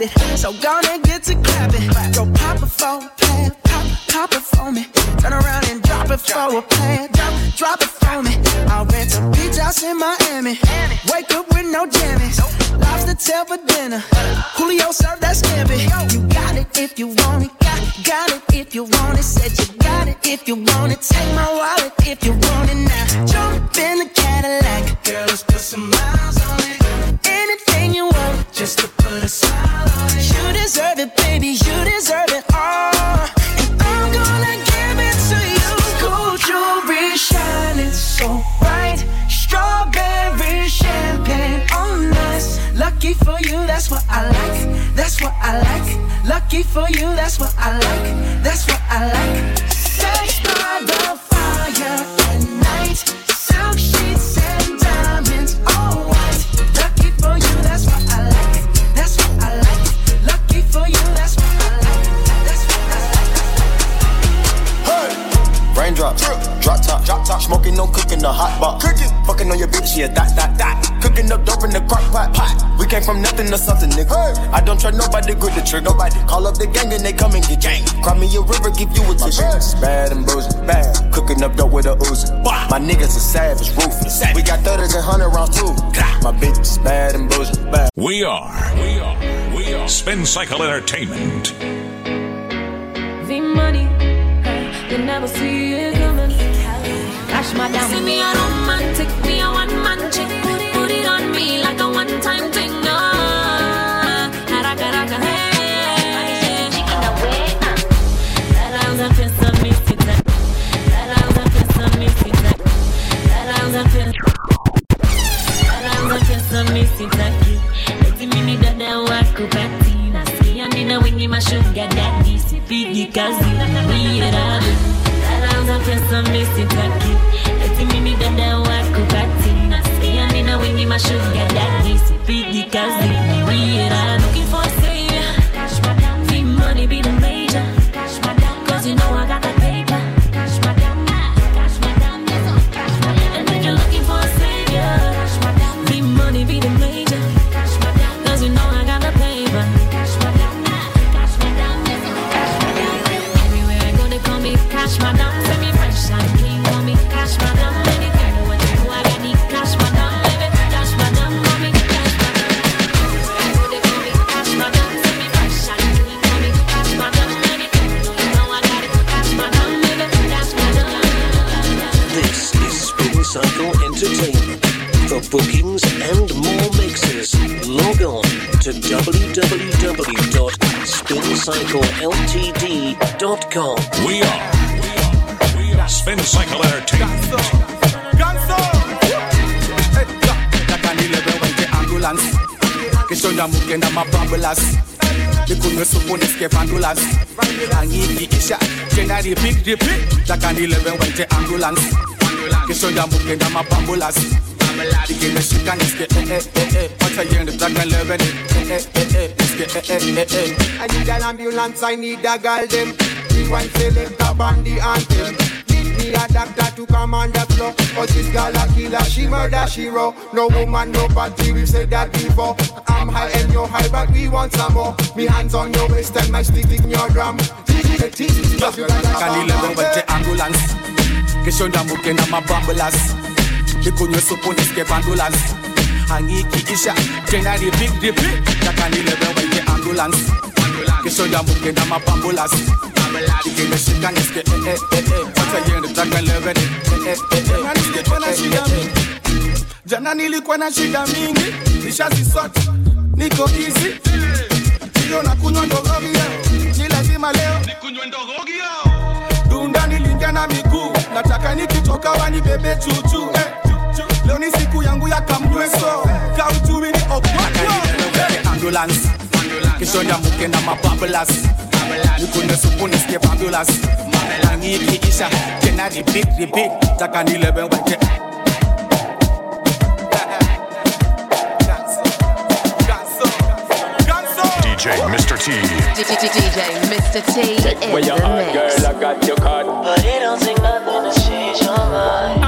Your body. So gonna get to clapping. Go pop it for a plan, pop, pop it for me. Turn around and drop it for a plan, drop, drop it for me. I'll rent a beach house in Miami. Wake up with no jammies. Lobster tail for dinner. Julio served that scampi. You got it if you want it. Got, got it if you want it. Said you got it if you want it. Take my wallet if you want it now. Jump in the Cadillac. Girl, let's put some miles on it. Anything you deserve it, baby. You deserve it all. And I'm gonna give it to you. Jewelry shining so bright. Strawberry champagne on us. Lucky for you, that's what I like. That's what I like. Lucky for you, that's what I like. That's what I like. Drop top, drop top. Smoking, no cooking, the hot box. Cooking, fucking on your bitch, yeah, that, that, that. Cooking up dope in the crock pot, pot. We came from nothing to something, nigga. I don't trust nobody, grip the trigger. Nobody call up the gang and they come and get gang. Cry me a river, give you a tissue. Bad and boozing, bad. Cooking up dope with a Uzi. My niggas are savage, ruthless. We got 30s and 100 rounds too. My bitch is bad and boozing, bad. We are, we are, We are. Spin Cycle Entertainment. The money, you never see it coming. My damn. See me a romantic, me a one man chick. Put it, on me like a one time thing. No, Haraka, haraka, hey. That house a piece of me, down. That house a of me, sit down. That house a piece. That down. Pesa misitaki eti mimi dada wako pati nasikia nina wengi mashuga dadi sipigi kazi. Nierabu looking bookings and more mixes, log on to www.spincycleltd.com. We are, we are Spin Cycle Entertainment. Dakanilewe ambulance Kishonda mukenda mababulas Nikunywe supu nescape ambulance Angiki isha Jena repeat repeat Dakanilewe wente ambulance Kishonda mukenda mababulas Dikine shika neske eh eh eh eh Wata yende dakanilewe eh eh eh eh Neske eh eh eh eh I need an ambulance, I need a girl them. The one select a bandy anthem. Need me a doctor to come on the floor. Cause this girl a killer, she murder, she raw. No woman, no party, we said that before. I'm high and you're high, but we want some more. Me hands on your waist and my stick in your drum. Dakanilewe wente ambulance Kishonda mukenda mababulas Nikunywe supu nescape ambulance Angiki isha Jena repeat repeat Dakanilewe wente ambulance. Kishonda mukenda mababulas Dikine shika neske eh eh eh eh. Wata yende dakanilewe eh eh eh eh. Neske eh eh eh eh Jana nilikuwa na shida mingi, nishazisort, niko easy. Sio na kunywa ndogogio, ni lazima leo. Nikunywe ndogogio. Dunda nilingia na miguu, nataka nikitoka wanibebe chuchu. Eh, leo ni siku yangu ya kamnyweso, kaujui ni okwayo. ambulance Kishonda mukenda mababulas Nikunywe supu nescape ambulance Angiki isha Jena repeat repeat Dakanilewe wente DJ Mr. T. DJ Mr. T Check where you the are, girl. I got your card. But it don't take nothing to change your mind.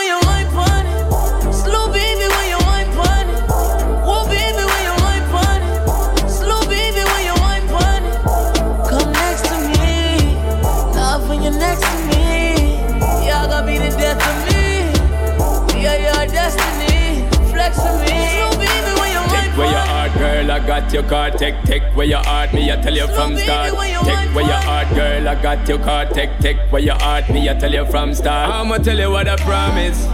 got your car. Take, take where your heart. Me, I tell you from start. Take where your heart, girl. I got your car. Take, take where your heart. Me, I tell you from start. I'ma tell you what I promise.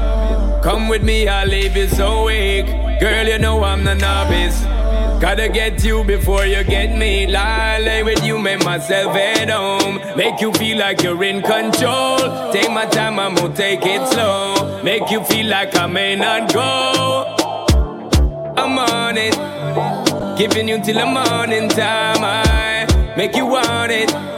Come with me, I'll leave you so weak. Girl, you know I'm the novice. Gotta get you before you get me. Lie, lay with you, make myself at home. Make you feel like you're in control. Take my time, I'm gonna take it slow. Make you feel like I may not go. I'm on it. Giving you till the morning time. I make you want it.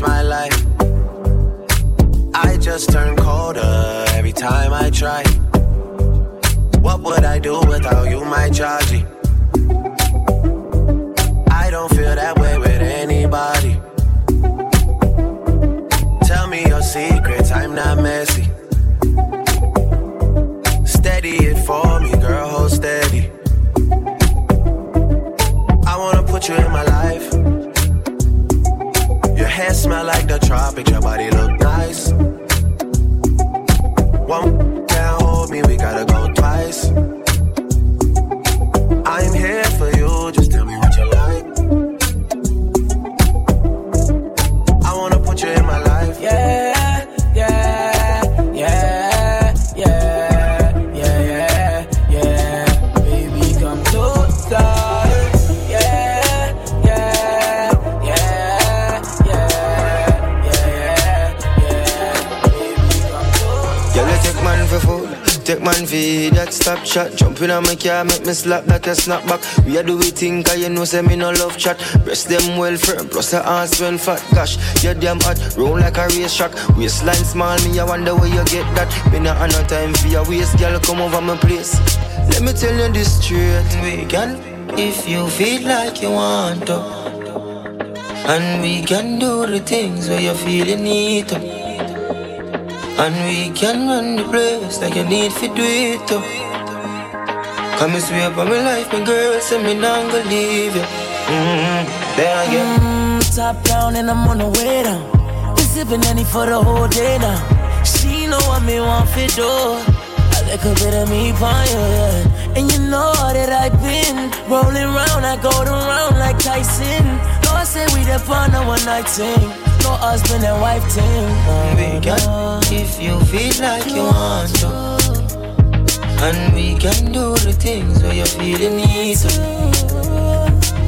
My life. I just turn colder every time I try. What would I do without you, my Georgie? I don't feel that way with anybody. Tell me your secrets, I'm not messy. Like the tropics, your body look nice. One can't hold me, we gotta go twice. Man that stop shot. Jump in on my car, make me slap that a snap back. We a do we think, cause you know say me no love chat. Breast them well firm, plus the ass well fat. Gosh, you damn hot, roll like a race track. Waistline small, me I wonder where you get that. Me not have no time for your waist, girl, come over my place. Let me tell you this straight, we can, if you feel like you want to. And we can do the things where you feel you need to. And we can run the place like you need to do it too. Come and swear by my life, my girl, say me not gonna leave you. Mm-hmm. There again. Mm, top down and I'm on the way down. Been sipping any for the whole day now. She know what me want fit do. A bit of me you, yeah. And you know that I've been rolling round, I go around like Tyson. No, I say we the fun a one night thing. No husband and wife. Mm, we can, if you feel like you want to. And we can do the things where you feel you need to.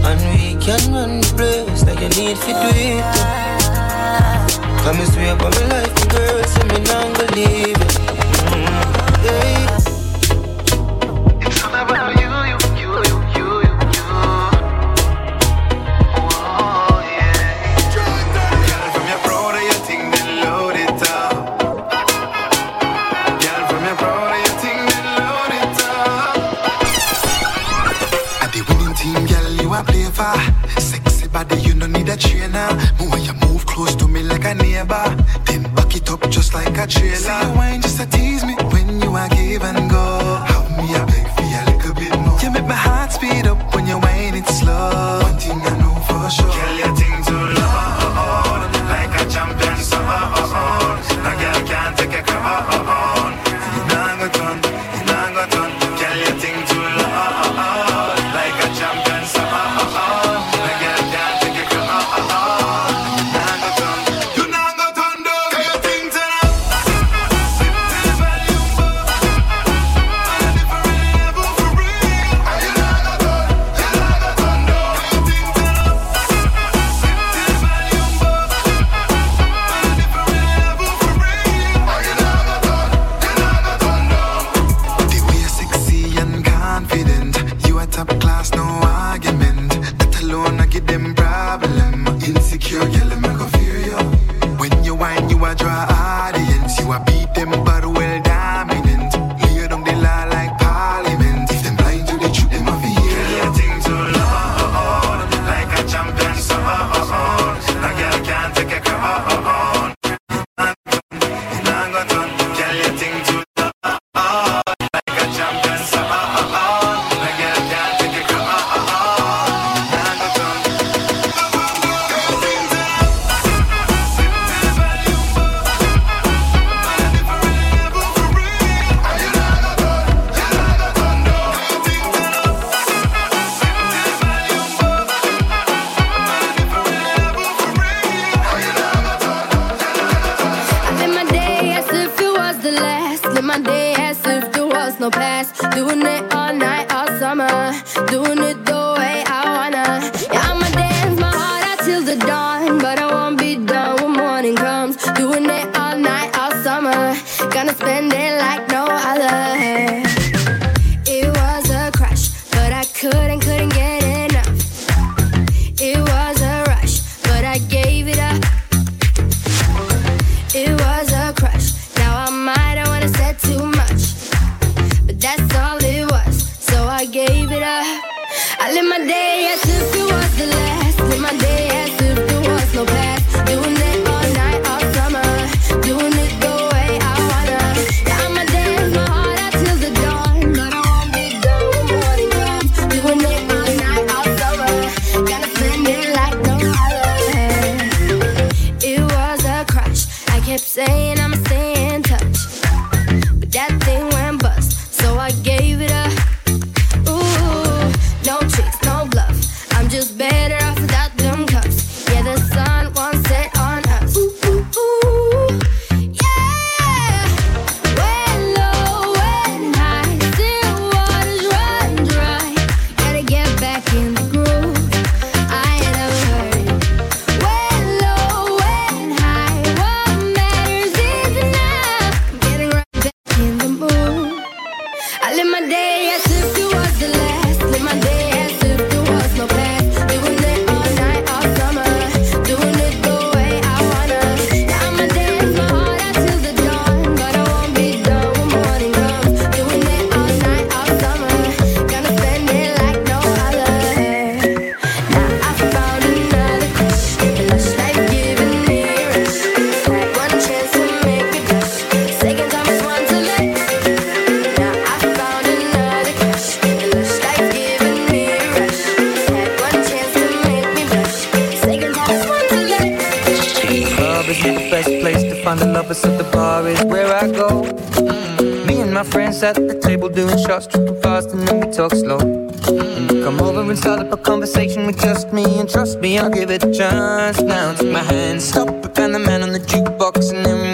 And we can run the place like you need to do it too. Come and swear by my life, my girl, say me not gonna leave you. Mm, yeah. A. See you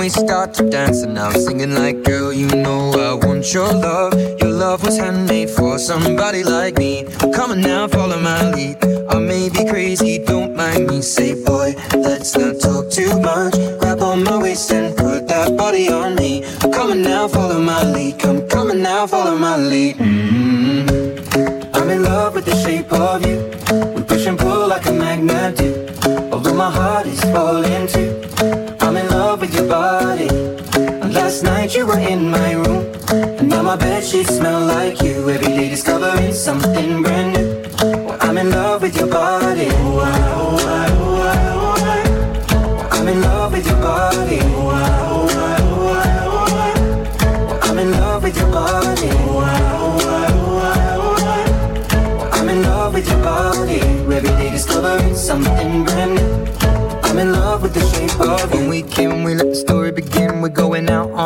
we start to dance. And I'm singing like, girl, you know I want your love. Your love was handmade for somebody like me. Come on now, follow my lead. I may be crazy, don't mind me. Say, boy, let's not talk too much. Grab on my waist and put that body on me. Come on now, follow my lead. Come, on now, follow my lead. Mm-hmm. I'm in love with the shape of you. We push and pull like a magnet do. Although my heart is falling too. I'm night you were in my room. And now my bed sheets smell like you. Every day discovering something brand new. Well, I'm in love with your body. Oh, I, oh, I, oh, I, oh, I. I'm in love with your body. I'm in love with your body. I'm in love with your body. Every day discovering something brand new. I'm in love with the shape of you. When we came, we let the story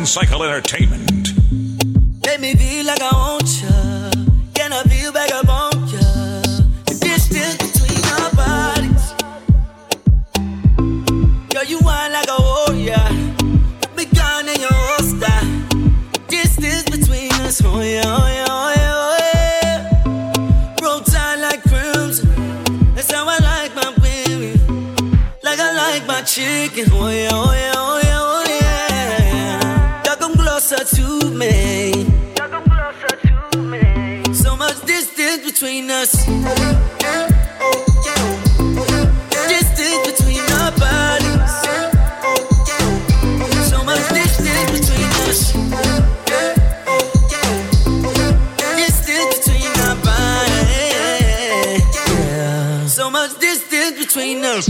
Spin Cycle Entertainment. Let me like I want ya. Can I feel back up on ya? The distance between our bodies. Girl, you like a warrior. In your holster. Distance between us. Oh yeah, oh yeah, oh yeah, oh yeah. Oh, Roll me. So much distance between us. Distance between our bodies. So much distance between us. Distance between our bodies. So much distance between us.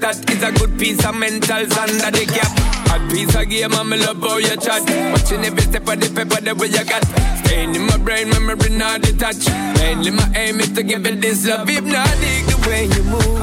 That is a good piece of mentals under the cap. A piece of game, I'm love how you chat. Watching every step of the paper, the way you got. Staying in my brain, memory not detached. Mainly my aim is to give it this love. If not, dig the way you move.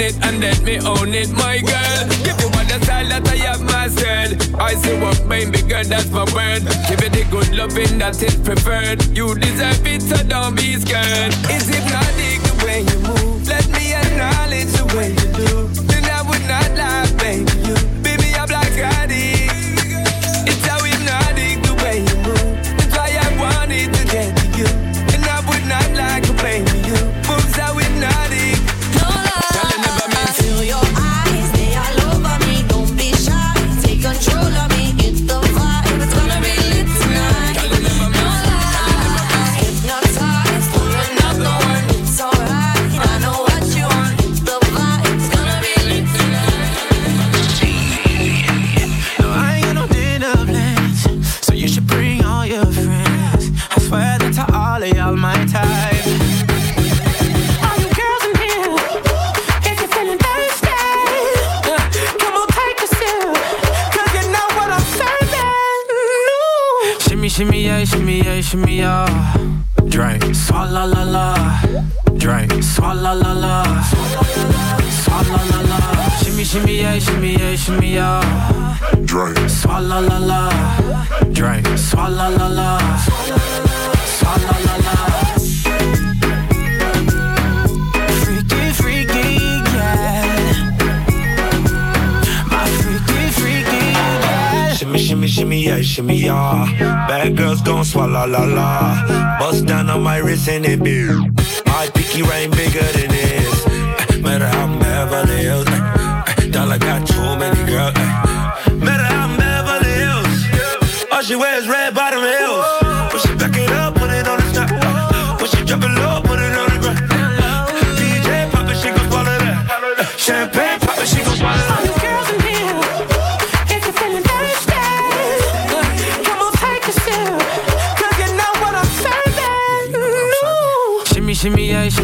own it and let me own it, my girl. Give you all the style that I have myself. I say what baby, girl, that's my word. Give it the good loving that is preferred. You deserve it, so don't be scared. Is it not the way you move? Let me acknowledge the way you do. shimmy ya. Drink. Swalla la la. Drink. Swalla la la. Swalla la la. Shimmy shimmy ya, shimmy ya, shimmy ya. Drink. Swalla la la. Drink. Swalla la la. yeah, shimmy ya. Bad girls gon' swallow la la. Bust down on my wrist and it be. My picky ring bigger than this. Uh, matter how I'm Beverly Hills. Uh, uh, dollar got too many girls. Matter how I'm Beverly Hills. All she wears red bottom heels.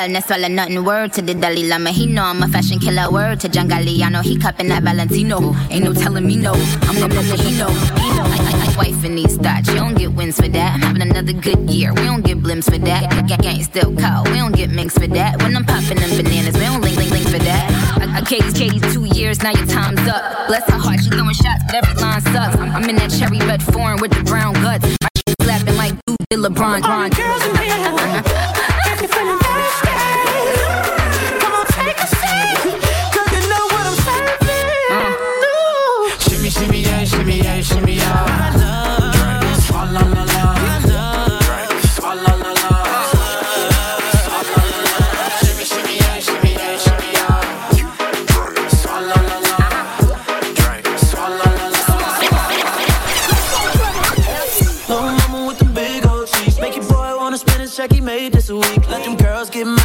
Girl, no swallow nothing. Word to the Dalai Lama, he know I'm a fashion killer. Word to John Galliano, he cupping that Valentino. Ain't no telling me no, I'm the that he know. He know. Wife in these thoughts, you don't get wins for that. I'm having another good year, we don't get blimps for that. Gang, gang still call, we don't get minks for that. When I'm popping them bananas, we don't link, link, link for that. I, I caged, caged two years, now your time's up. Bless her heart, she throwing shots, but every line sucks. I'm, I'm in that cherry red foreign with the brown guts. My slapping like dude, LeBron. All the girls in here, uh-huh.